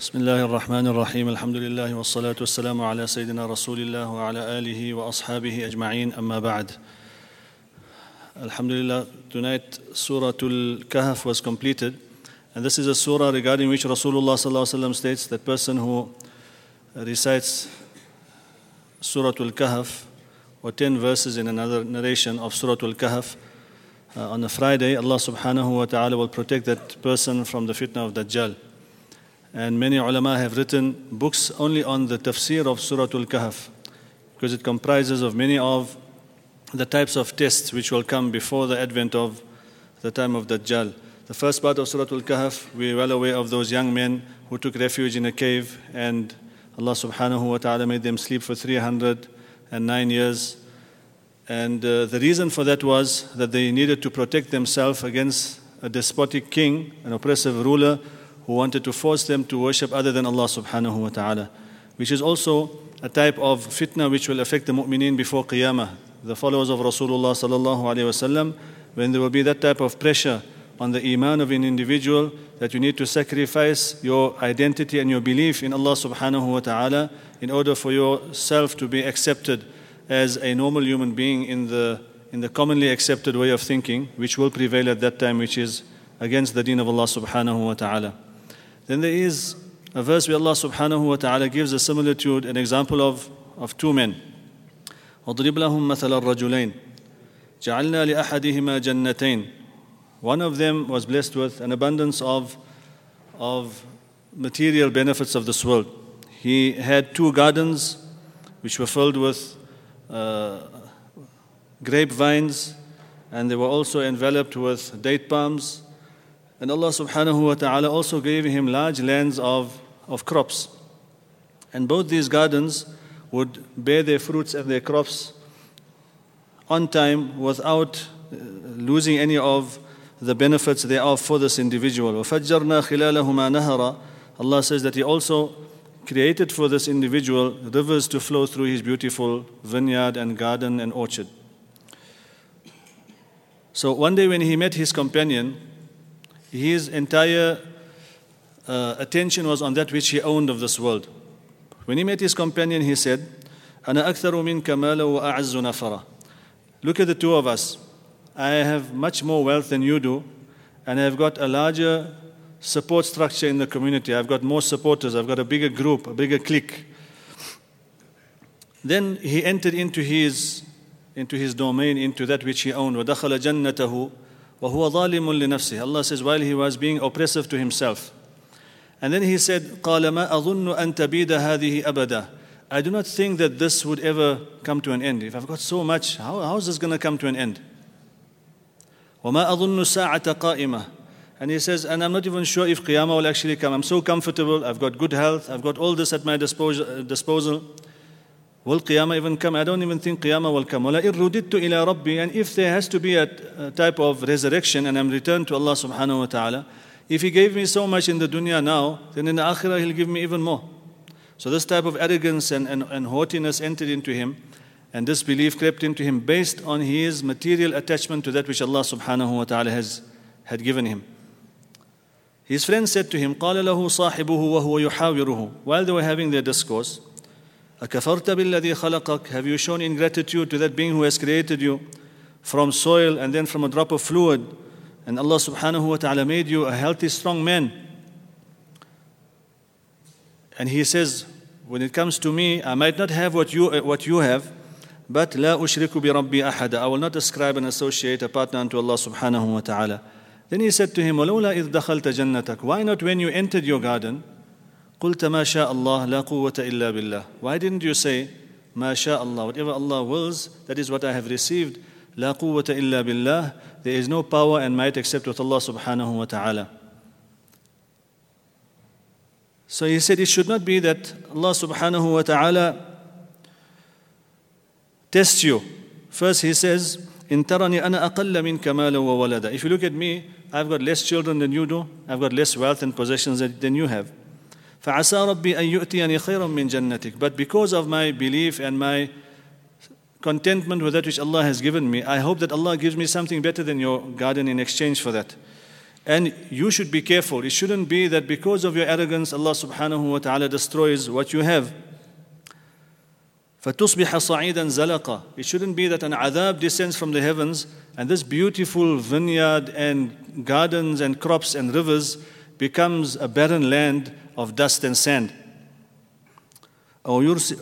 بسم الله الرحمن الرحيم الحمد لله والصلاة والسلام على سيدنا رسول الله وعلى آله وأصحابه أجمعين أما بعد Alhamdulillah, tonight Surah Al-Kahf was completed and this is a surah regarding which Rasulullah states that person who recites Surah Al-Kahf or 10 verses in another narration of Surah Al-Kahf uh, on a Friday, Allah subhanahu wa ta'ala will protect that person from the fitna of Dajjal. And many ulama have written books only on the tafsir of Surah Al Kahf because it comprises of many of the types of tests which will come before the advent of the time of Dajjal. The first part of Surah Al Kahf, we are well aware of those young men who took refuge in a cave and Allah subhanahu wa ta'ala made them sleep for 309 years. And uh, the reason for that was that they needed to protect themselves against a despotic king, an oppressive ruler who wanted to force them to worship other than Allah subhanahu wa ta'ala, which is also a type of fitna which will affect the mu'mineen before qiyamah, the followers of Rasulullah sallallahu alayhi wasallam, when there will be that type of pressure on the iman of an individual that you need to sacrifice your identity and your belief in Allah subhanahu wa ta'ala in order for yourself to be accepted as a normal human being in the in the commonly accepted way of thinking, which will prevail at that time, which is against the deen of Allah subhanahu wa ta'ala. Then there is a verse where Allah subhanahu wa ta'ala gives a similitude, an example of, of two men. وَضْرِبْ لَهُمْ مَثَلَ الرَّجُلَيْنِ جَعَلْنَا لِأَحَدِهِمَا جَنَّتَيْنِ One of them was blessed with an abundance of, of material benefits of this world. He had two gardens which were filled with uh, grapevines and they were also enveloped with date palms and Allah subhanahu wa ta'ala also gave him large lands of, of crops. And both these gardens would bear their fruits and their crops on time without uh, losing any of the benefits they are for this individual. وَفَجَّرْنَا خِلَالَهُمَا نَهَرًا Allah says that He also created for this individual rivers to flow through his beautiful vineyard and garden and orchard. So one day when he met his companion, his entire uh, attention was on that which he owned of this world. When he met his companion, he said, أنا أكثر منك مالا وأعز نفرا. Look at the two of us. I have much more wealth than you do, and I've got a larger support structure in the community. I've got more supporters. I've got a bigger group, a bigger clique. Then he entered into his, into his domain, into that which he owned. وَدَخَلَ جَنَّتَهُ وَهُوَ ظَالِمٌ لِنَفْسِهِ Allah says, while he was being oppressive to himself. And then he said, قَالَ مَا أَظُنُّ أَن تَبِيدَ هَذِهِ أَبَدًا I do not think that this would ever come to an end. If I've got so much, how, how is this going to come to an end? وَمَا أَظُنُّ سَاعَةَ قَائِمَةً And he says, and I'm not even sure if Qiyamah will actually come. I'm so comfortable, I've got good health, I've got all this at my disposal. Will Qiyamah even come? I don't even think Qiyamah will come. وَلَئِن رُدِدْتُ إِلَىٰ رَبِّي And if there has to be a, a type of resurrection and I'm returned to Allah subhanahu wa ta'ala, if He gave me so much in the dunya now, then in the akhirah He'll give me even more. So this type of arrogance and, and, and haughtiness entered into him and this belief crept into him based on his material attachment to that which Allah subhanahu wa ta'ala has had given him. His friend said to him, قال له صاحبه وهو يحاوره While they were having their discourse, أكفرت بالذي خلقك Have you shown ingratitude to that being who has created you from soil and then from a drop of fluid and Allah subhanahu wa ta'ala made you a healthy strong man and he says when it comes to me I might not have what you, what you have but لا أشرك بربي أحد I will not ascribe and associate a partner unto Allah subhanahu wa ta'ala then he said to him ولولا إذ دخلت جنتك Why not when you entered your garden قلت ما شاء الله لا قوة إلا بالله Why didn't you say ما شاء الله Whatever Allah wills, that is what I have received. لا قوة إلا بالله There is no power and might except with Allah subhanahu wa. So he said it should not be that Allah subhanahu wa tests you. First he says, إن ترني أنا أقل منك مالا وولدا If you look at me, I've got less children than you do. I've got less wealth and possessions than you have. فَعَسَى رَبِّي أَن يُؤْتِيَنِي خَيْرًا مِّن جَنَّتِكَ But because of my belief and my contentment with that which Allah has given me, I hope that Allah gives me something better than your garden in exchange for that. And you should be careful. It shouldn't be that because of your arrogance, Allah subhanahu wa ta'ala destroys what you have. فتصبح صعيدا زلقا It shouldn't be that an adhab descends from the heavens and this beautiful vineyard and gardens and crops and rivers becomes a barren land of dust and sand. أو يرسل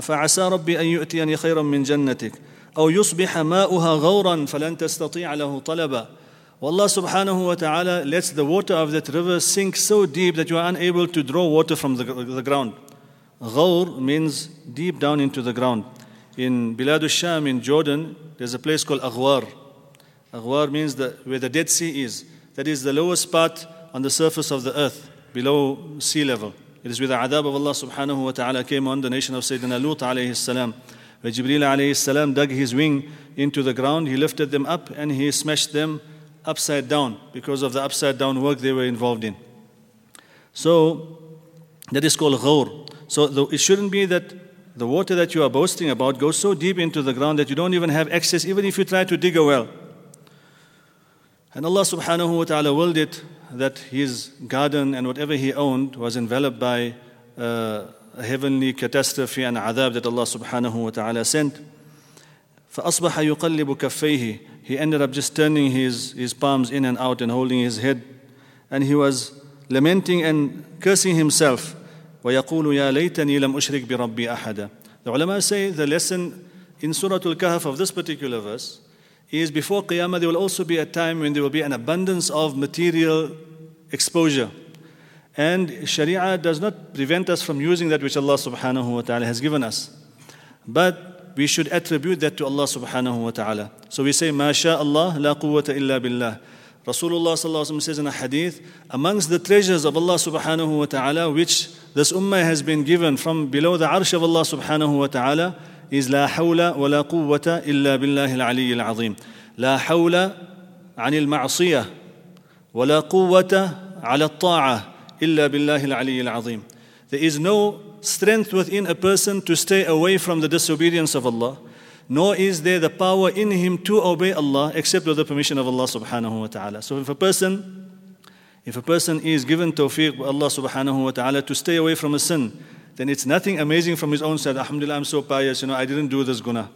فعسى ربي أن يؤتيني خيرا من جنتك أو يصبح ماؤها غورا فلن تستطيع له طلبا Allah subhanahu wa ta'ala lets the water of that river sink so deep that you are unable to draw water from the, the ground. Ghawr means deep down into the ground. In Bilad sham in Jordan, there's a place called Aghwar. Aghwar means the, where the Dead Sea is. That is the lowest part on the surface of the earth, below sea level. It is with the adhab of Allah subhanahu wa ta'ala came on the nation of Sayyidina Lut alayhi salam. Where Jibreel alayhi salam dug his wing into the ground, he lifted them up and he smashed them upside down because of the upside down work they were involved in. So that is called ghawr. So the, it shouldn't be that the water that you are boasting about goes so deep into the ground that you don't even have access, even if you try to dig a well. And Allah subhanahu wa ta'ala willed it that his garden and whatever he owned was enveloped by uh, a heavenly catastrophe and adhab that Allah subhanahu wa ta'ala sent. فأصبح يقلب كفيه He ended up just turning his, his palms in and out and holding his head. And he was lamenting and cursing himself. ويقول يا ليتني لم أشرك بربي أحدا The ulama say the lesson in Surah Al-Kahf of this particular verse is before Qiyamah there will also be a time when there will be an abundance of material exposure. And Sharia does not prevent us from using that which Allah subhanahu wa ta'ala has given us. But we should attribute that to Allah subhanahu wa ta'ala. So we say, Ma sha Allah, la quwwata illa billah. Rasulullah sallallahu says in a hadith, amongst the treasures of Allah subhanahu wa ta'ala, which this ummah has been given from below the arsh of Allah subhanahu wa ta'ala, is لا حول ولا قوة إلا بالله العلي العظيم. لا حول عن المعصية ولا قوة على الطاعة إلا بالله العلي العظيم. There is no strength within a person to stay away from the disobedience of Allah nor is there the power in him to obey Allah except with the permission of Allah subhanahu wa ta'ala. So if a person if a person is given tawfiq by Allah subhanahu wa ta'ala to stay away from a sin, then it's nothing amazing from his own side. Alhamdulillah, I'm so pious, you know, I didn't do this guna.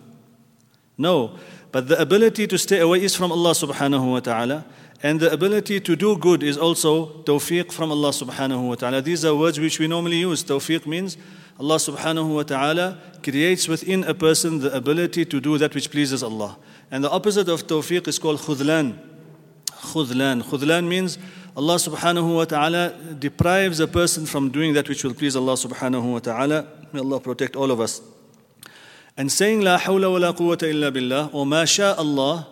No. But the ability to stay away is from Allah subhanahu wa ta'ala. And the ability to do good is also tawfiq from Allah subhanahu wa ta'ala. These are words which we normally use. Tawfiq means Allah subhanahu wa ta'ala creates within a person the ability to do that which pleases Allah. And the opposite of tawfiq is called khudlan. Khudlan. Khudlan means Allah subhanahu wa ta'ala deprives a person from doing that which will please Allah subhanahu wa ta'ala. May Allah protect all of us. And saying La hawla wa la quwwata illa billah or Ma sha Allah,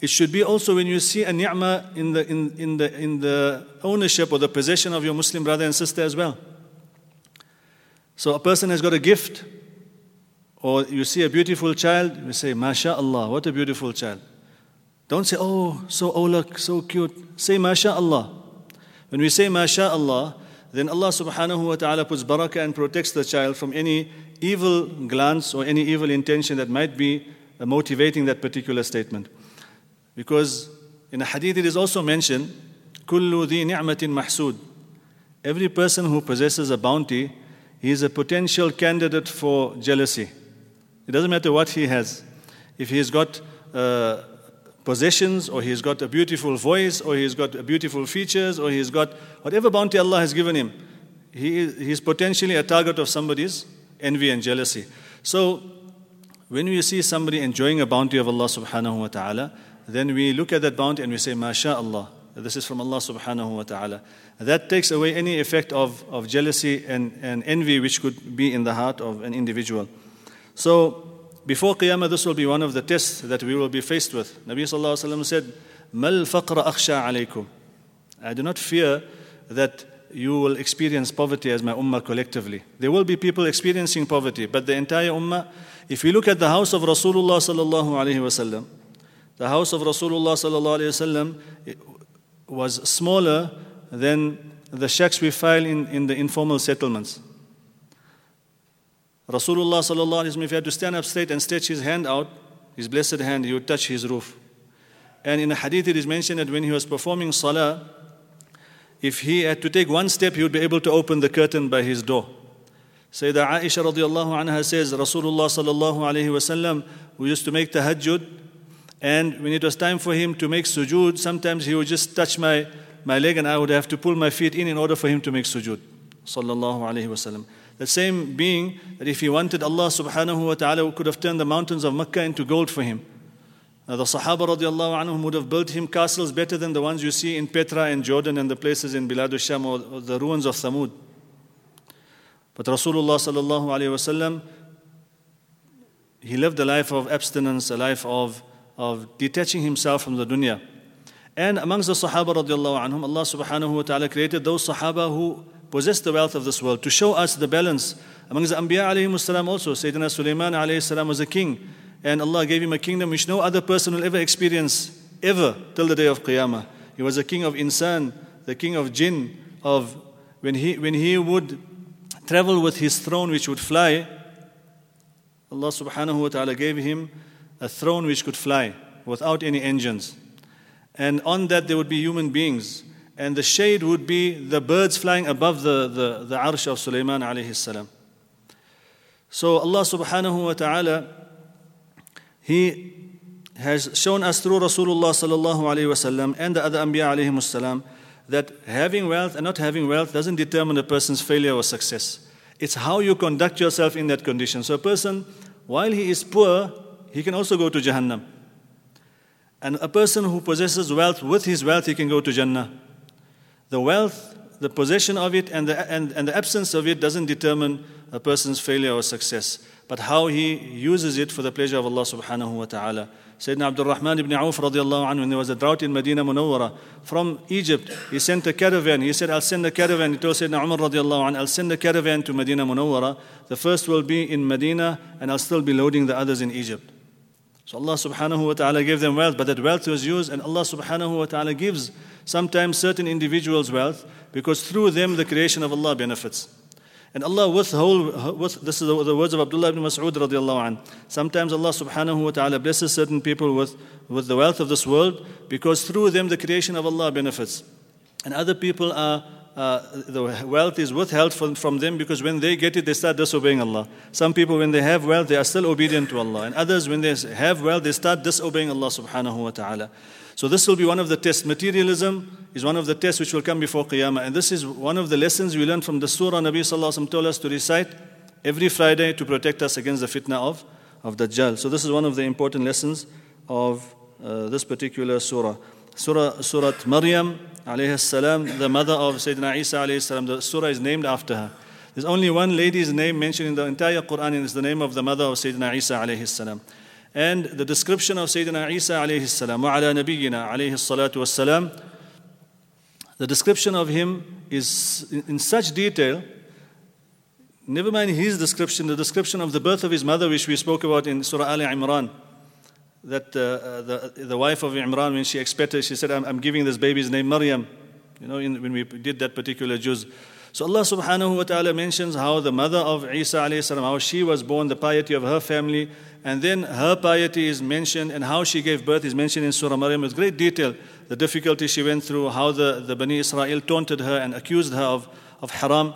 it should be also when you see a ni'mah in the, in, in, the, in the ownership or the possession of your Muslim brother and sister as well. So a person has got a gift, or you see a beautiful child, you say, MashaAllah, what a beautiful child. Don't say, oh, so olak, so cute. Say, MashaAllah. When we say MashaAllah, then Allah subhanahu wa ta'ala puts barakah and protects the child from any evil glance or any evil intention that might be motivating that particular statement. Because in a hadith it is also mentioned, kullu dhi ni'matin mahsud. Every person who possesses a bounty he is a potential candidate for jealousy. It doesn't matter what he has. If he's got uh, possessions, or he's got a beautiful voice, or he's got beautiful features, or he's got whatever bounty Allah has given him, he is, he's potentially a target of somebody's envy and jealousy. So, when we see somebody enjoying a bounty of Allah subhanahu wa ta'ala, then we look at that bounty and we say, MashaAllah, this is from Allah subhanahu wa ta'ala. That takes away any effect of, of jealousy and, and envy which could be in the heart of an individual. So, before Qiyamah, this will be one of the tests that we will be faced with. Nabi sallallahu alayhi wa said, Mal faqra akhsha alaykum. I do not fear that you will experience poverty as my ummah collectively. There will be people experiencing poverty, but the entire ummah, if we look at the house of Rasulullah sallallahu alayhi wasallam, the house of Rasulullah sallallahu alayhi wasallam was smaller than the shacks we find in, in the informal settlements. Rasulullah sallallahu alaihi wasallam, if he had to stand up straight and stretch his hand out, his blessed hand, he would touch his roof. And in a hadith it is mentioned that when he was performing salah, if he had to take one step, he would be able to open the curtain by his door. Sayyidah Aisha radiallahu anha says, Rasulullah sallallahu alayhi wasallam, who used to make tahajjud, and when it was time for him to make sujood, sometimes he would just touch my, my leg and I would have to pull my feet in in order for him to make sujood. Sallallahu alayhi wasallam. The same being that if he wanted Allah subhanahu wa ta'ala could have turned the mountains of Mecca into gold for him. Now the Sahaba radiallahu anhum would have built him castles better than the ones you see in Petra and Jordan and the places in Bilad al-Sham or, the ruins of Thamud. But Rasulullah sallallahu alayhi wasallam, he lived a life of abstinence, a life of, of detaching himself from the dunya. And amongst the Sahaba radiallahu anhum, Allah subhanahu wa ta'ala created those Sahaba who possess the wealth of this world to show us the balance. Among the Anbiya alayhi also, Sayyidina Sulaiman alayhi salam was a king. And Allah gave him a kingdom which no other person will ever experience, ever, till the day of Qiyamah. He was a king of insan, the king of jinn, of when he, when he would travel with his throne which would fly, Allah subhanahu wa ta'ala gave him a throne which could fly without any engines. And on that there would be human beings and the shade would be the birds flying above the, the, the arsh of Sulaiman alayhi salam. So Allah subhanahu wa ta'ala, He has shown us through Rasulullah sallallahu alayhi wasallam and the other Anbiya alayhi salam that having wealth and not having wealth doesn't determine a person's failure or success. It's how you conduct yourself in that condition. So a person, while he is poor, he can also go to Jahannam. And a person who possesses wealth, with his wealth, he can go to Jannah. The wealth, the possession of it, and the, and, and the absence of it doesn't determine a person's failure or success, but how he uses it for the pleasure of Allah subhanahu wa ta'ala. Sayyidina Abdul Rahman ibn Auf radiallahu anhu, when there was a drought in Medina Munawwara, from Egypt, he sent a caravan. He said, I'll send a caravan. He told Sayyidina Umar radiallahu anhu, I'll send a caravan to Medina Munawwara. The first will be in Medina, and I'll still be loading the others in Egypt. So Allah subhanahu wa ta'ala gave them wealth, but that wealth was used, and Allah subhanahu wa ta'ala gives sometimes certain individuals wealth because through them the creation of Allah benefits. And Allah withhold, with, this is the, words of Abdullah ibn Mas'ud radiallahu anh. Sometimes Allah subhanahu wa ta'ala blesses certain people with, with the wealth of this world because through them the creation of Allah benefits. And other people are uh, the wealth is withheld from, from them because when they get it, they start disobeying Allah. Some people, when they have wealth, they are still obedient to Allah. And others, when they have wealth, they start disobeying Allah subhanahu wa ta'ala. So this will be one of the tests. Materialism is one of the tests which will come before Qiyamah. And this is one of the lessons we learn from the surah Nabi Sallallahu Alaihi told us to recite every Friday to protect us against the fitna of, of Dajjal. So this is one of the important lessons of uh, this particular surah. Surah, Surat Maryam, alayhi salam, the mother of Sayyidina Isa alayhi salam, the surah is named after her. There's only one lady's name mentioned in the entire Quran, and it's the name of the mother of Sayyidina Isa alayhi salam. And the description of Sayyidina Isa alayhi salam, wa ala nabiyyina alayhi salatu wassalam, the description of him is in such detail, never mind his description, the description of the birth of his mother, which we spoke about in Surah Al Imran that uh, the, the wife of Imran, when she expected, she said, I'm, I'm giving this baby's name Maryam. You know, in, when we did that particular juz. So Allah subhanahu wa ta'ala mentions how the mother of Isa alayhi salam, how she was born, the piety of her family, and then her piety is mentioned, and how she gave birth is mentioned in Surah Maryam with great detail. The difficulty she went through, how the, the Bani Israel taunted her and accused her of, of haram.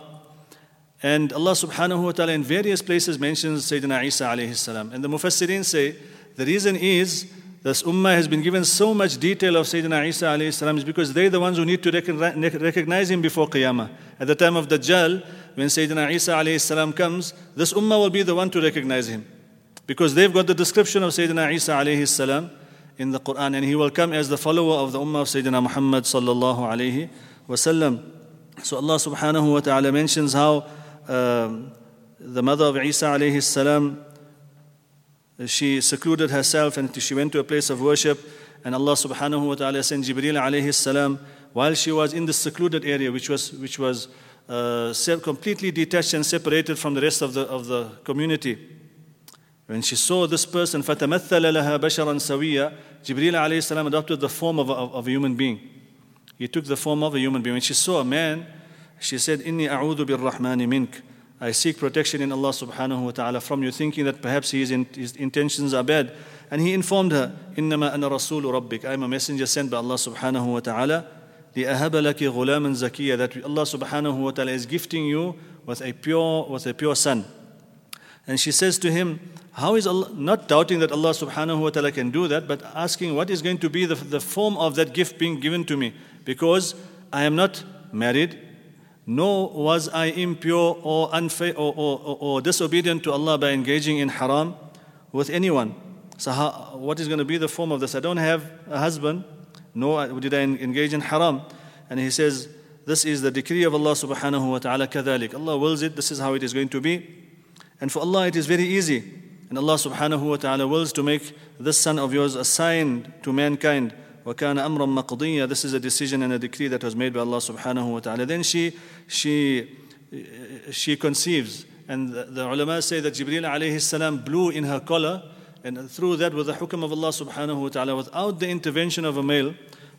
And Allah subhanahu wa ta'ala in various places mentions Sayyidina Isa alayhi salam. And the Mufassirin say, the reason is this ummah has been given so much detail of Sayyidina Isa salam is because they're the ones who need to recognize him before Qiyamah. At the time of Dajjal, when Sayyidina Isa salam comes, this ummah will be the one to recognize him. Because they've got the description of Sayyidina Isa salam in the Quran, and he will come as the follower of the ummah of Sayyidina Muhammad sallallahu wasallam. So Allah subhanahu wa ta'ala mentions how um, the mother of Isa salam she secluded herself and she went to a place of worship. And Allah subhanahu wa ta'ala sent Jibreel alayhi salam while she was in the secluded area, which was, which was uh, completely detached and separated from the rest of the, of the community. When she saw this person, فَتَمَثَّلَ لَهَا بَشَرًا سَوِيًّا Jibreel alayhi salam adopted the form of a, of a human being. He took the form of a human being. When she saw a man, she said, إِنِّي أَعُوذُ بِالرَّحْمَنِ مِنْكَ I seek protection in Allah subhanahu wa ta'ala from you, thinking that perhaps his, in, his intentions are bad. And he informed her, إِنَّمَا أَنَا رَسُولُ رَبِّكَ I am a messenger sent by Allah subhanahu wa ta'ala. لأهب لك غلاما زكيا that Allah subhanahu wa ta'ala is gifting you with a pure with a pure son. And she says to him, How is Allah not doubting that Allah subhanahu wa ta'ala can do that, but asking what is going to be the, the form of that gift being given to me? Because I am not married, nor was I impure or, unfair or, or, or, disobedient to Allah by engaging in haram with anyone. So, how, what is going to be the form of this? I don't have a husband, nor did I engage in haram. And he says, This is the decree of Allah subhanahu wa ta'ala kadhalik. Allah wills it, this is how it is going to be. And for Allah, it is very easy. And Allah subhanahu wa ta'ala wills to make this son of yours a sign to mankind وَكَانَ أَمْرًا مَقْضِيًّا This is a decision and a decree that was made by Allah subhanahu wa ta'ala. Then she, she, she conceives. And the, the ulama say that Jibreel alayhi salam blew in her collar and through that with the hukm of Allah subhanahu wa ta'ala without the intervention of a male,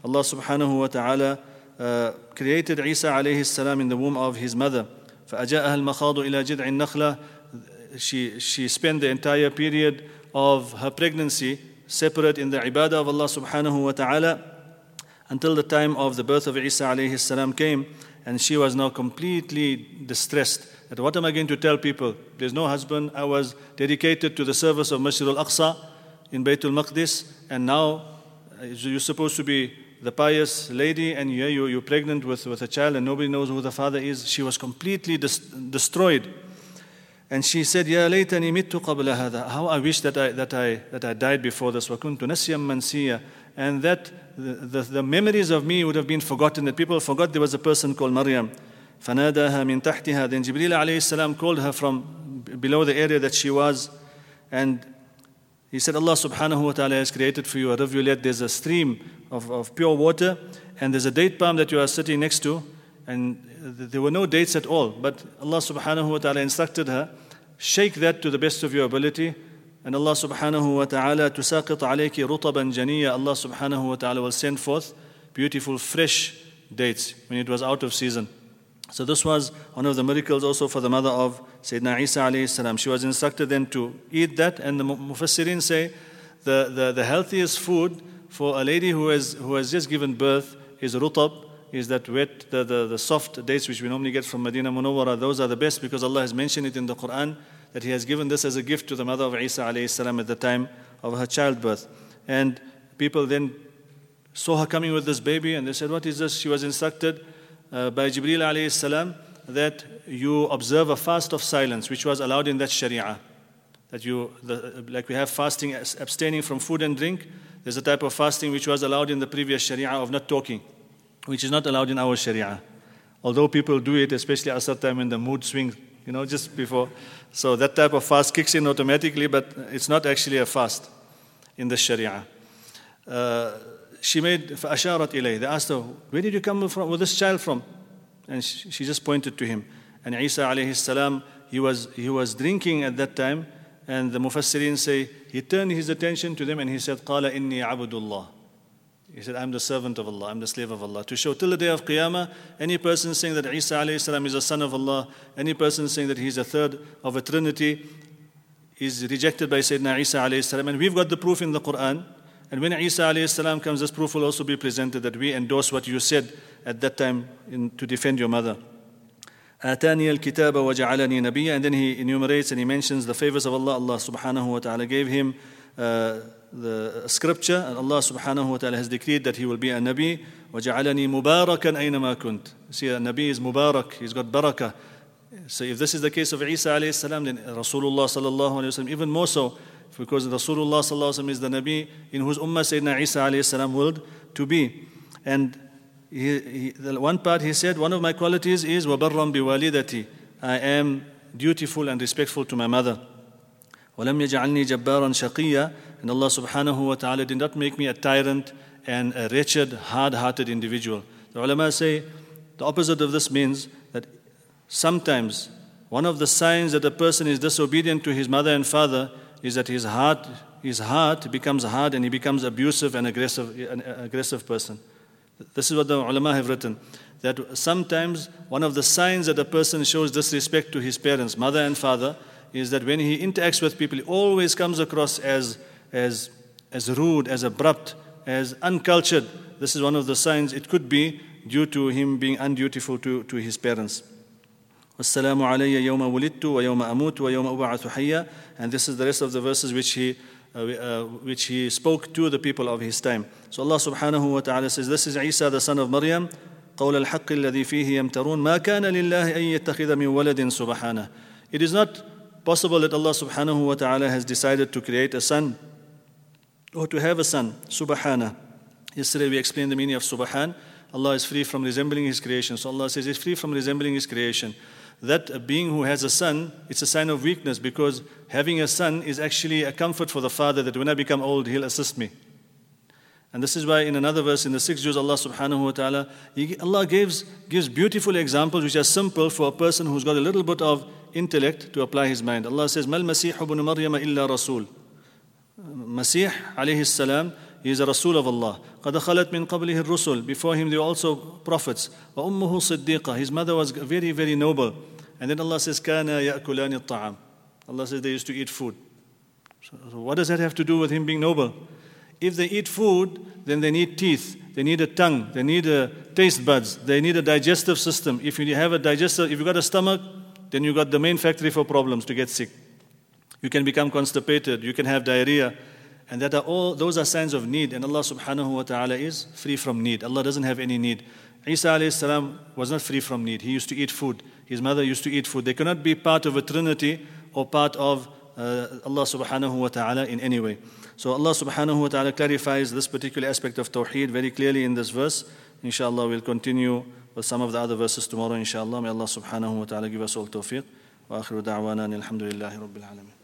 Allah subhanahu wa ta'ala uh, created Isa alayhi salam in the womb of his mother. فأجاءها المخاض إلى جذع النخلة she, she spent the entire period of her pregnancy separate in the ibadah of Allah subhanahu wa ta'ala until the time of the birth of Isa alayhi salam came and she was now completely distressed that what am I going to tell people? There's no husband. I was dedicated to the service of Masjid al-Aqsa in Baytul Maqdis and now uh, you're supposed to be the pious lady and yeah, you, you're pregnant with, with a child and nobody knows who the father is. She was completely dis- destroyed. And she said, Ya laytani mittu qabla hada. How I wish that I, that I, that I died before this. وَكُنْتُ نَسْيًا مَنْسِيًا And that the, the, the, memories of me would have been forgotten, that people forgot there was a person called Maryam. فَنَادَاهَا مِن تَحْتِهَا Then Jibreel alayhi salam called her from below the area that she was. And he said, Allah subhanahu wa ta'ala has created for you a rivulet. There's a stream of, of pure water. And there's a date palm that you are sitting next to. and there were no dates at all. But Allah subhanahu wa ta'ala instructed her, shake that to the best of your ability. And Allah subhanahu wa ta'ala, tusaqit alayki janiya, Allah subhanahu wa ta'ala will send forth beautiful fresh dates when it was out of season. So this was one of the miracles also for the mother of Sayyidina Isa alayhi salam. She was instructed then to eat that and the Mufassirin say the, the, the healthiest food for a lady who has, who has just given birth is rutab is that wet, the, the, the soft dates which we normally get from Medina Munawwara, those are the best because Allah has mentioned it in the Quran that He has given this as a gift to the mother of Isa alayhi at the time of her childbirth. And people then saw her coming with this baby and they said, What is this? She was instructed uh, by Jibreel alayhi salam that you observe a fast of silence, which was allowed in that Sharia. That you, the, like we have fasting, abstaining from food and drink, there's a type of fasting which was allowed in the previous Sharia of not talking which is not allowed in our Sharia. Although people do it, especially at certain time when the mood swings, you know, just before. So that type of fast kicks in automatically, but it's not actually a fast in the Sharia. Uh, she made فأشارت إليه. They asked her, where did you come from with this child from? And she, she just pointed to him. And Isa alayhi salam, he was, he was drinking at that time. And the Mufassirin say, he turned his attention to them and he said, قال إني عبد الله. He said, I'm the servant of Allah, I'm the slave of Allah. To show till the day of Qiyamah, any person saying that Isa salam is a son of Allah, any person saying that he's a third of a trinity, is rejected by Sayyidina Isa salam. And we've got the proof in the Quran. And when Isa salam comes, this proof will also be presented that we endorse what you said at that time in, to defend your mother. آتاني الكتاب وجعلني نبيا and then he enumerates and he mentions the favors of Allah Allah subhanahu wa ta'ala gave him uh, the scripture, and Allah subhanahu wa ta'ala has decreed that he will be a Nabi. وَجَعَلَنِي مُبَارَكًا أَيْنَمَا كُنْت See, a Nabi is Mubarak, he's got barakah. So if this is the case of Isa alayhi salam, then Rasulullah sallallahu alayhi wasallam even more so, because Rasulullah sallallahu alayhi wasallam is the Nabi in whose ummah Sayyidina Isa alayhi salam willed to be. And he, he, the one part he said, one of my qualities is وَبَرًّا بِوَالِدَتِي I am dutiful and respectful to my mother. وَلَمْ يَجْعَلْنِي جَبَّارًا شَقِيًّا and Allah subhanahu wa ta'ala did not make me a tyrant and a wretched, hard-hearted individual. The ulama say the opposite of this means that sometimes one of the signs that a person is disobedient to his mother and father is that his heart, his heart becomes hard and he becomes abusive and aggressive, an aggressive person. This is what the ulama have written. That sometimes one of the signs that a person shows disrespect to his parents, mother and father, is that when he interacts with people, he always comes across as, as, as rude, as abrupt, as uncultured. This is one of the signs. It could be due to him being undutiful to, to his parents. والسلام علي يوم ولدت ويوم أموت ويوم أبعث حيا and this is the rest of the verses which he uh, uh, which he spoke to the people of his time. So Allah subhanahu wa ta'ala says, This is Isa, the son of Maryam, قول الحق الذي فيه يمترون ما كان لله أن يتخذ من ولد سبحانه. It is not possible that Allah subhanahu wa ta'ala has decided to create a son or to have a son, subhana. Yesterday we explained the meaning of subhan. Allah is free from resembling His creation. So Allah says He's free from resembling His creation that a being who has a son, it's a sign of weakness because having a son is actually a comfort for the father that when I become old, he'll assist me. And this is why in another verse in the sixth juz, Allah subhanahu wa ta'ala, Allah gives, gives beautiful examples which are simple for a person who's got a little bit of intellect to apply his mind. Allah says, Mal Masih ibn Maryam illa Rasul. Masih alayhi salam he is a Rasul of Allah. قَدْ خَلَتْ مِنْ قَبْلِهِ الرُّسُلِ Before him there were also prophets. وَأُمُّهُ صِدِّيقَةٌ His mother was very, very noble. And then Allah says, كَانَ يَأْكُلَانِ الطَّعَامِ Allah says they used to eat food. So, so what does that have to do with him being noble? If they eat food, then they need teeth, they need a tongue, they need a taste buds, they need a digestive system. If you have a digestive, if you got a stomach, then you got the main factory for problems to get sick. You can become constipated, you can have diarrhea. And that are all, those are signs of need. And Allah subhanahu wa ta'ala is free from need. Allah doesn't have any need. Isa alayhi salam was not free from need. He used to eat food. His mother used to eat food. They cannot be part of a trinity or part of uh, Allah subhanahu wa ta'ala in any way. So Allah subhanahu wa ta'ala clarifies this particular aspect of Tawheed very clearly in this verse. Inshallah, we'll continue with some of the other verses tomorrow, inshallah. May Allah subhanahu wa ta'ala give us all tawfiq. وآخر دعوانا الحمد لله رب العالمين